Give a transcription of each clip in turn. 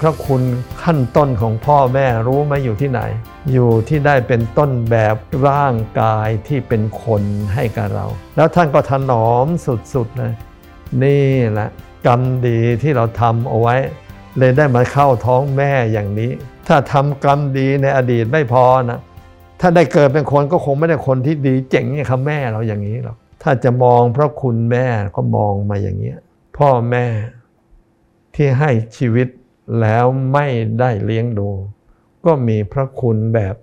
พระคุณขั้นต้นของพ่อแม่รู้ไหมอยู่ที่ไหน อยู่ที่ได้เป็นต้นแบบร่างกายที่เป็นคนให้กับเรา แล้วท่านก็ถนอมสุดๆเลยนี่แหละกรรมดีที่เราทำเอาไว้ เลยได้มาเข้าท้องแม่อย่างนี้ ถ้าทำกรรมดีในอดีตไม่พอนะถ้าได้เกิดเป็นคนก็คงไม่ได้คนที่ดีเจ๋งอย่างคำแม่เราอย่างนี้หรอกถ้าจะมองพระคุณแม่ก็มองมาอย่างนี้พ่อแม่ที่ให้ชีวิต แล้วไม่ได้เลี้ยงดู ก็มีพระคุณแบบ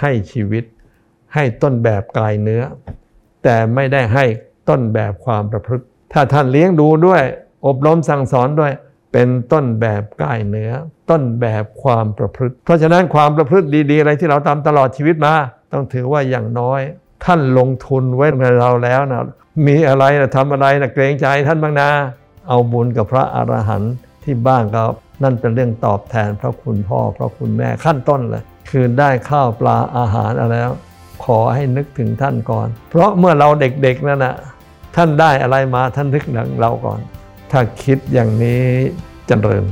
ให้ชีวิต ให้ต้นแบบกายเนื้อ แต่ไม่ได้ให้ต้นแบบความประพฤติ ถ้าท่านเลี้ยงดูด้วย อบรมสั่งสอนด้วย เป็นต้นแบบกายเนื้อ ต้นแบบความประพฤติ เพราะฉะนั้นความประพฤติดี ๆ อะไรที่เราทำตลอดชีวิตมา ต้องถือว่าอย่างน้อย ท่านลงทุนไว้ในเราแล้วนะมีอะไรนะทำอะไรนะเกรงใจท่านบ้างนะเอาบุญกับพระอรหันต์ ที่บ้านก็นั่นเป็นเรื่องตอบแทนพระคุณพ่อพระคุณแม่ขั้นต้นเลย คือได้ข้าวปลาอาหารอะไรแล้ว ขอให้นึกถึงท่านก่อน เพราะเมื่อเราเด็กๆนั่นนะท่านได้อะไรมาท่านนึกถึงเราก่อน ถ้าคิดอย่างนี้จเจริญ